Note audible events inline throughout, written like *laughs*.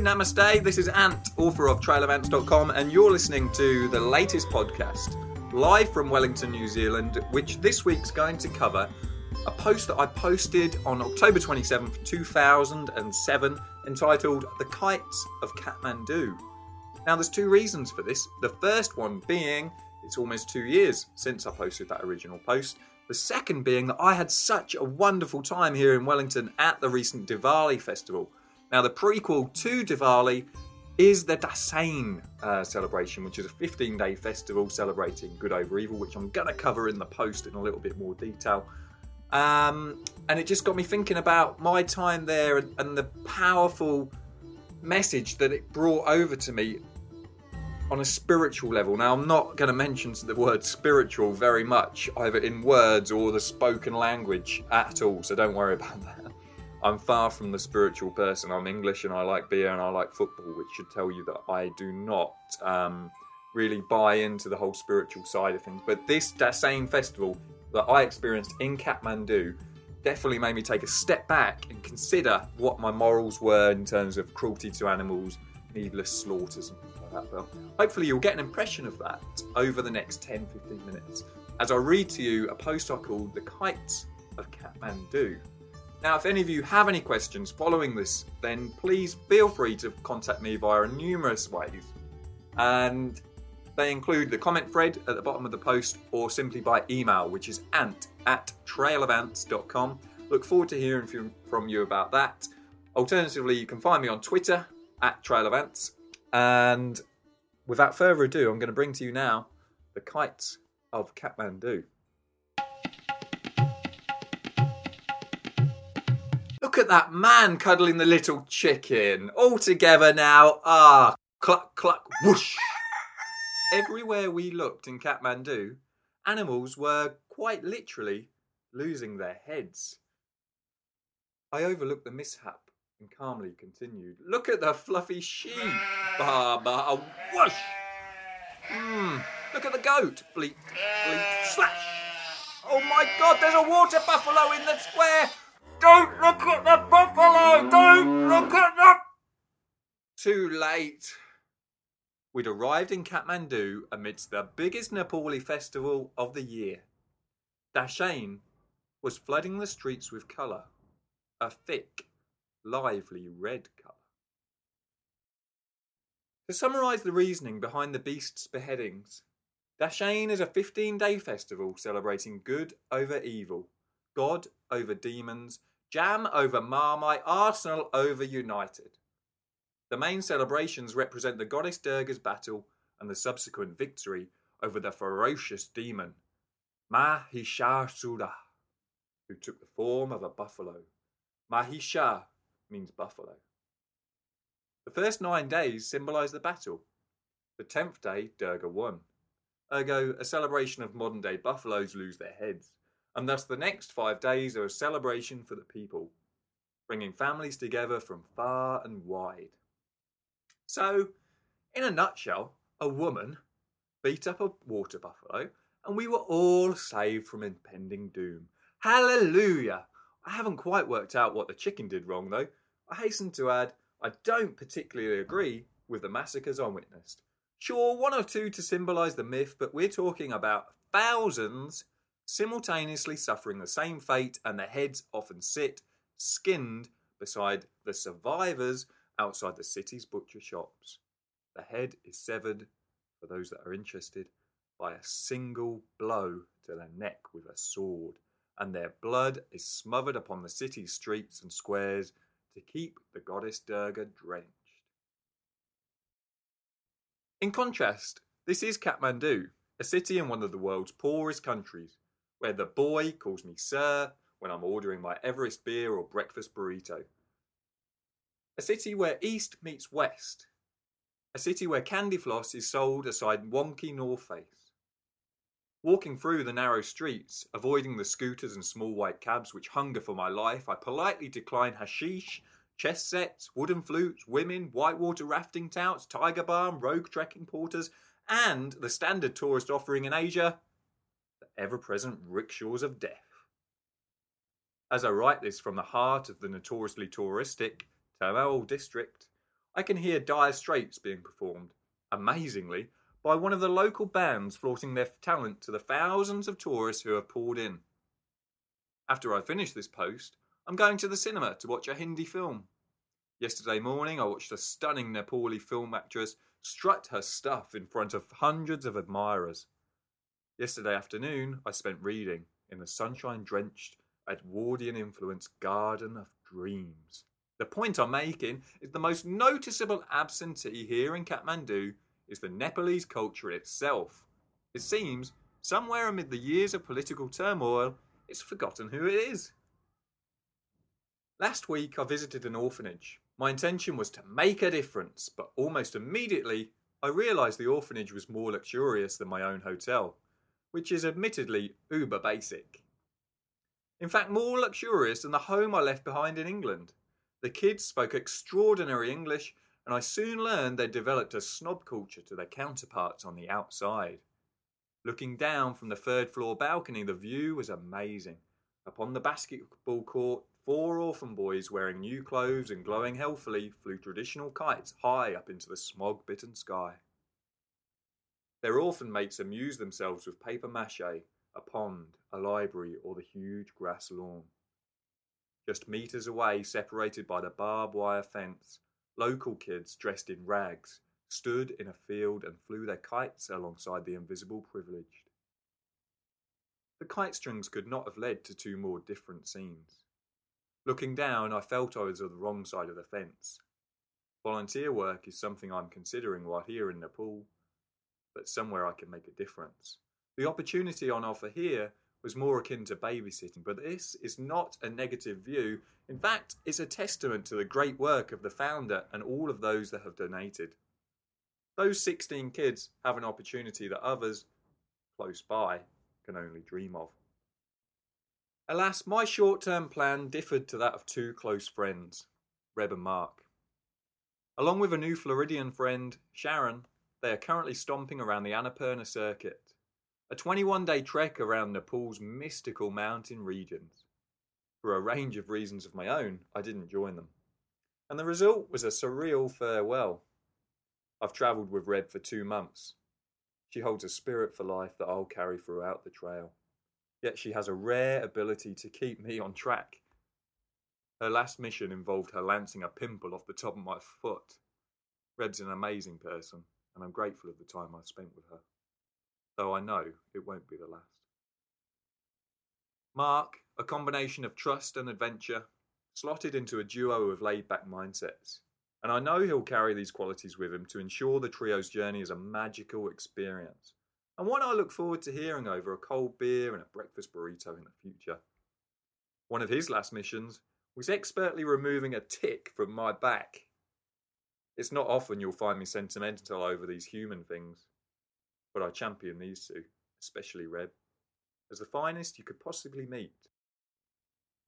Namaste. This is Ant, author of trailofants.com, and you're listening to the latest podcast, live from Wellington, New Zealand, which this week's going to cover a post that I posted on October 27th, 2007, entitled The Kites of Kathmandu. Now, there's two reasons for this. The first one being it's almost two years since I posted that original post. The second being that I had such a wonderful time here in Wellington at the recent Diwali festival. Now, the prequel to Diwali is the Dashain uh, celebration, which is a 15 day festival celebrating good over evil, which I'm going to cover in the post in a little bit more detail. Um, and it just got me thinking about my time there and, and the powerful message that it brought over to me on a spiritual level. Now, I'm not going to mention the word spiritual very much, either in words or the spoken language at all, so don't worry about that. I'm far from the spiritual person. I'm English and I like beer and I like football, which should tell you that I do not um, really buy into the whole spiritual side of things. But this that same festival that I experienced in Kathmandu definitely made me take a step back and consider what my morals were in terms of cruelty to animals, needless slaughters, and things like that. Well, hopefully, you'll get an impression of that over the next 10 15 minutes as I read to you a post I called The Kites of Kathmandu. Now, if any of you have any questions following this, then please feel free to contact me via numerous ways. And they include the comment thread at the bottom of the post or simply by email, which is ant at trailofants.com. Look forward to hearing from you about that. Alternatively, you can find me on Twitter at trailofants. And without further ado, I'm going to bring to you now the kites of Kathmandu. At that man cuddling the little chicken. All together now. Ah, cluck, cluck, whoosh. Everywhere we looked in Kathmandu, animals were quite literally losing their heads. I overlooked the mishap and calmly continued. Look at the fluffy sheep. Bah, bah, whoosh. Hmm. Look at the goat. Bleep, bleep, slash. Oh my god, there's a water buffalo in the square. Don't look at the buffalo! Don't look at the. Too late. We'd arrived in Kathmandu amidst the biggest Nepali festival of the year. Dashain was flooding the streets with colour, a thick, lively red colour. To summarise the reasoning behind the beast's beheadings, Dashain is a 15 day festival celebrating good over evil, God over demons, Jam over Marmite, Arsenal over United. The main celebrations represent the goddess Durga's battle and the subsequent victory over the ferocious demon Mahishasura, who took the form of a buffalo. Mahisha means buffalo. The first nine days symbolise the battle. The tenth day, Durga won. Ergo, a celebration of modern day buffaloes lose their heads and thus the next five days are a celebration for the people, bringing families together from far and wide. So, in a nutshell, a woman beat up a water buffalo, and we were all saved from impending doom. Hallelujah! I haven't quite worked out what the chicken did wrong, though. I hasten to add, I don't particularly agree with the massacres I witnessed. Sure, one or two to symbolise the myth, but we're talking about thousands simultaneously suffering the same fate, and their heads often sit, skinned, beside the survivors outside the city's butcher shops. The head is severed, for those that are interested, by a single blow to the neck with a sword, and their blood is smothered upon the city's streets and squares to keep the goddess Durga drenched. In contrast, this is Kathmandu, a city in one of the world's poorest countries, where the boy calls me sir when I'm ordering my Everest beer or breakfast burrito. A city where East meets West. A city where candy floss is sold aside wonky North Face. Walking through the narrow streets, avoiding the scooters and small white cabs which hunger for my life, I politely decline hashish, chess sets, wooden flutes, women, whitewater rafting touts, tiger balm, rogue trekking porters, and the standard tourist offering in Asia ever present rickshaws of death. As I write this from the heart of the notoriously touristic Thamel district, I can hear Dire Straits being performed, amazingly, by one of the local bands flaunting their talent to the thousands of tourists who have poured in. After I finish this post, I'm going to the cinema to watch a Hindi film. Yesterday morning, I watched a stunning Nepali film actress strut her stuff in front of hundreds of admirers. Yesterday afternoon, I spent reading in the sunshine drenched Edwardian influence Garden of Dreams. The point I'm making is the most noticeable absentee here in Kathmandu is the Nepalese culture itself. It seems, somewhere amid the years of political turmoil, it's forgotten who it is. Last week I visited an orphanage. My intention was to make a difference, but almost immediately I realised the orphanage was more luxurious than my own hotel which is admittedly uber basic. In fact, more luxurious than the home I left behind in England. The kids spoke extraordinary English, and I soon learned they developed a snob culture to their counterparts on the outside. Looking down from the third floor balcony, the view was amazing. Upon the basketball court, four orphan boys wearing new clothes and glowing healthily flew traditional kites high up into the smog bitten sky. Their orphan mates amuse themselves with paper mache, a pond, a library, or the huge grass lawn. Just metres away, separated by the barbed wire fence, local kids dressed in rags stood in a field and flew their kites alongside the invisible privileged. The kite strings could not have led to two more different scenes. Looking down, I felt I was on the wrong side of the fence. Volunteer work is something I'm considering while here in Nepal but somewhere I can make a difference. The opportunity on offer here was more akin to babysitting, but this is not a negative view. In fact, it's a testament to the great work of the founder and all of those that have donated. Those 16 kids have an opportunity that others, close by, can only dream of. Alas, my short term plan differed to that of two close friends, Reb and Mark. Along with a new Floridian friend, Sharon, they are currently stomping around the Annapurna circuit, a 21 day trek around Nepal's mystical mountain regions. For a range of reasons of my own, I didn't join them. And the result was a surreal farewell. I've travelled with Reb for two months. She holds a spirit for life that I'll carry throughout the trail. Yet she has a rare ability to keep me on track. Her last mission involved her lancing a pimple off the top of my foot. Reb's an amazing person and I'm grateful of the time I've spent with her, though I know it won't be the last. Mark, a combination of trust and adventure, slotted into a duo of laid back mindsets, and I know he'll carry these qualities with him to ensure the trio's journey is a magical experience, and one I look forward to hearing over a cold beer and a breakfast burrito in the future. One of his last missions was expertly removing a tick from my back it's not often you'll find me sentimental over these human things, but I champion these two, especially Reb, as the finest you could possibly meet.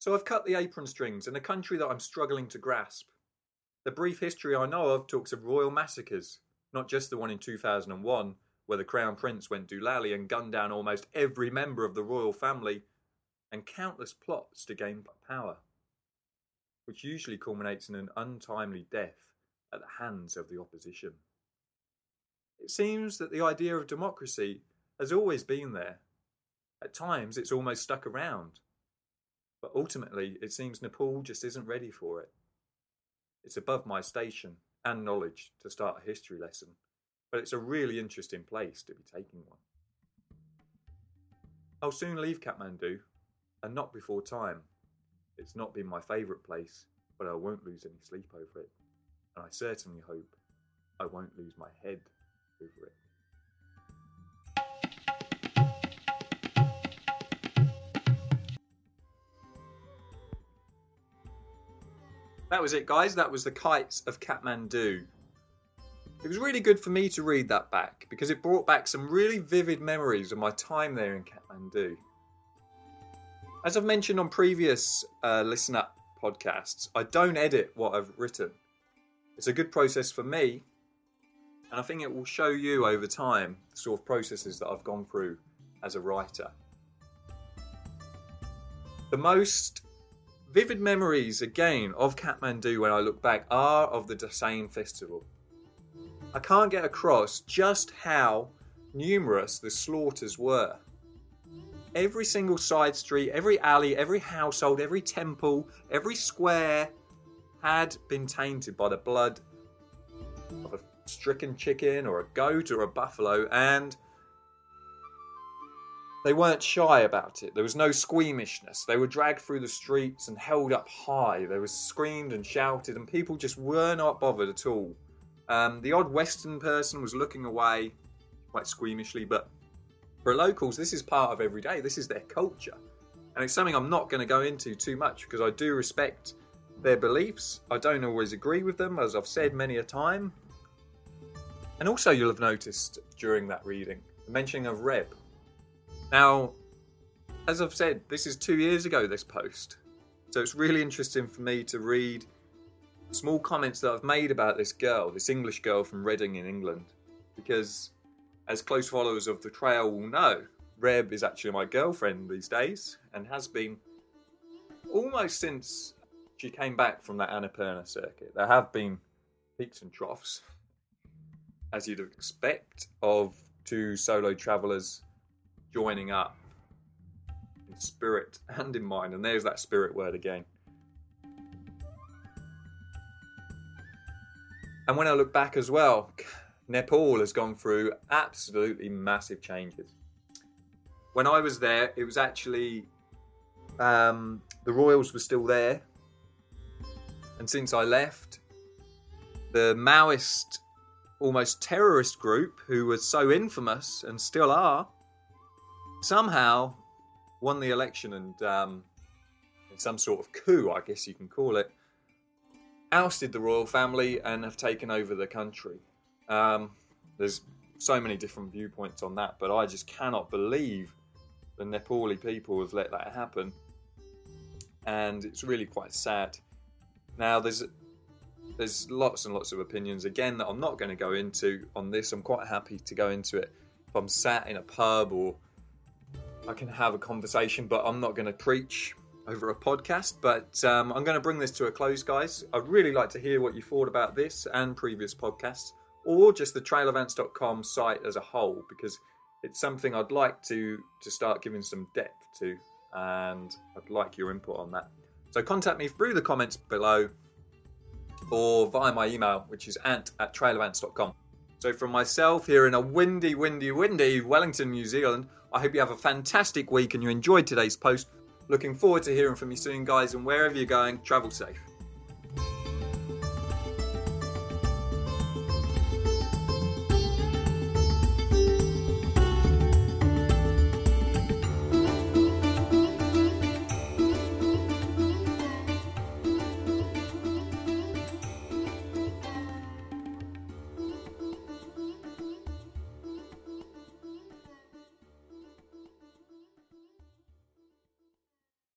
So I've cut the apron strings in a country that I'm struggling to grasp. The brief history I know of talks of royal massacres, not just the one in 2001, where the Crown Prince went doolally and gunned down almost every member of the royal family, and countless plots to gain power, which usually culminates in an untimely death at the hands of the opposition. It seems that the idea of democracy has always been there. At times, it's almost stuck around. But ultimately, it seems Nepal just isn't ready for it. It's above my station and knowledge to start a history lesson, but it's a really interesting place to be taking one. I'll soon leave Kathmandu, and not before time. It's not been my favourite place, but I won't lose any sleep over it and I certainly hope I won't lose my head over it. That was it, guys. That was The Kites of Kathmandu. It was really good for me to read that back because it brought back some really vivid memories of my time there in Kathmandu. As I've mentioned on previous uh, Listen Up podcasts, I don't edit what I've written. It's a good process for me, and I think it will show you over time the sort of processes that I've gone through as a writer. The most vivid memories again of Kathmandu when I look back are of the Dashain festival. I can't get across just how numerous the slaughters were. Every single side street, every alley, every household, every temple, every square had been tainted by the blood of a stricken chicken or a goat or a buffalo, and they weren't shy about it. There was no squeamishness. They were dragged through the streets and held up high. They were screamed and shouted, and people just were not bothered at all. Um, the odd Western person was looking away quite squeamishly, but for locals, this is part of every day. This is their culture. And it's something I'm not going to go into too much because I do respect their beliefs. I don't always agree with them, as I've said many a time. And also, you'll have noticed during that reading the mentioning of Reb. Now, as I've said, this is two years ago, this post. So it's really interesting for me to read small comments that I've made about this girl, this English girl from Reading in England. Because, as close followers of the trail will know, Reb is actually my girlfriend these days and has been almost since she came back from that Annapurna circuit. There have been peaks and troughs, as you'd expect, of two solo travellers joining up in spirit *laughs* and in mind. And there's that spirit word again. And when I look back as well, Nepal has gone through absolutely massive changes. When I was there, it was actually um, the royals were still there and since I left, the Maoist, almost terrorist group who was so infamous and still are, somehow won the election and, um, in some sort of coup, I guess you can call it, ousted the royal family and have taken over the country. Um, there's so many different viewpoints on that, but I just cannot believe the Nepali people have let that happen. And it's really quite sad. Now, there's there's lots and lots of opinions again that I'm not going to go into on this. I'm quite happy to go into it if I'm sat in a pub or I can have a conversation, but I'm not going to preach over a podcast. But um, I'm going to bring this to a close, guys. I'd really like to hear what you thought about this and previous podcasts, or just the trailofants.com site as a whole, because it's something I'd like to to start giving some depth to, and I'd like your input on that. So contact me through the comments below or via my email, which is ant at trailofants.com. So from myself here in a windy, windy, windy Wellington, New Zealand, I hope you have a fantastic week and you enjoyed today's post. Looking forward to hearing from you soon, guys, and wherever you're going, travel safe.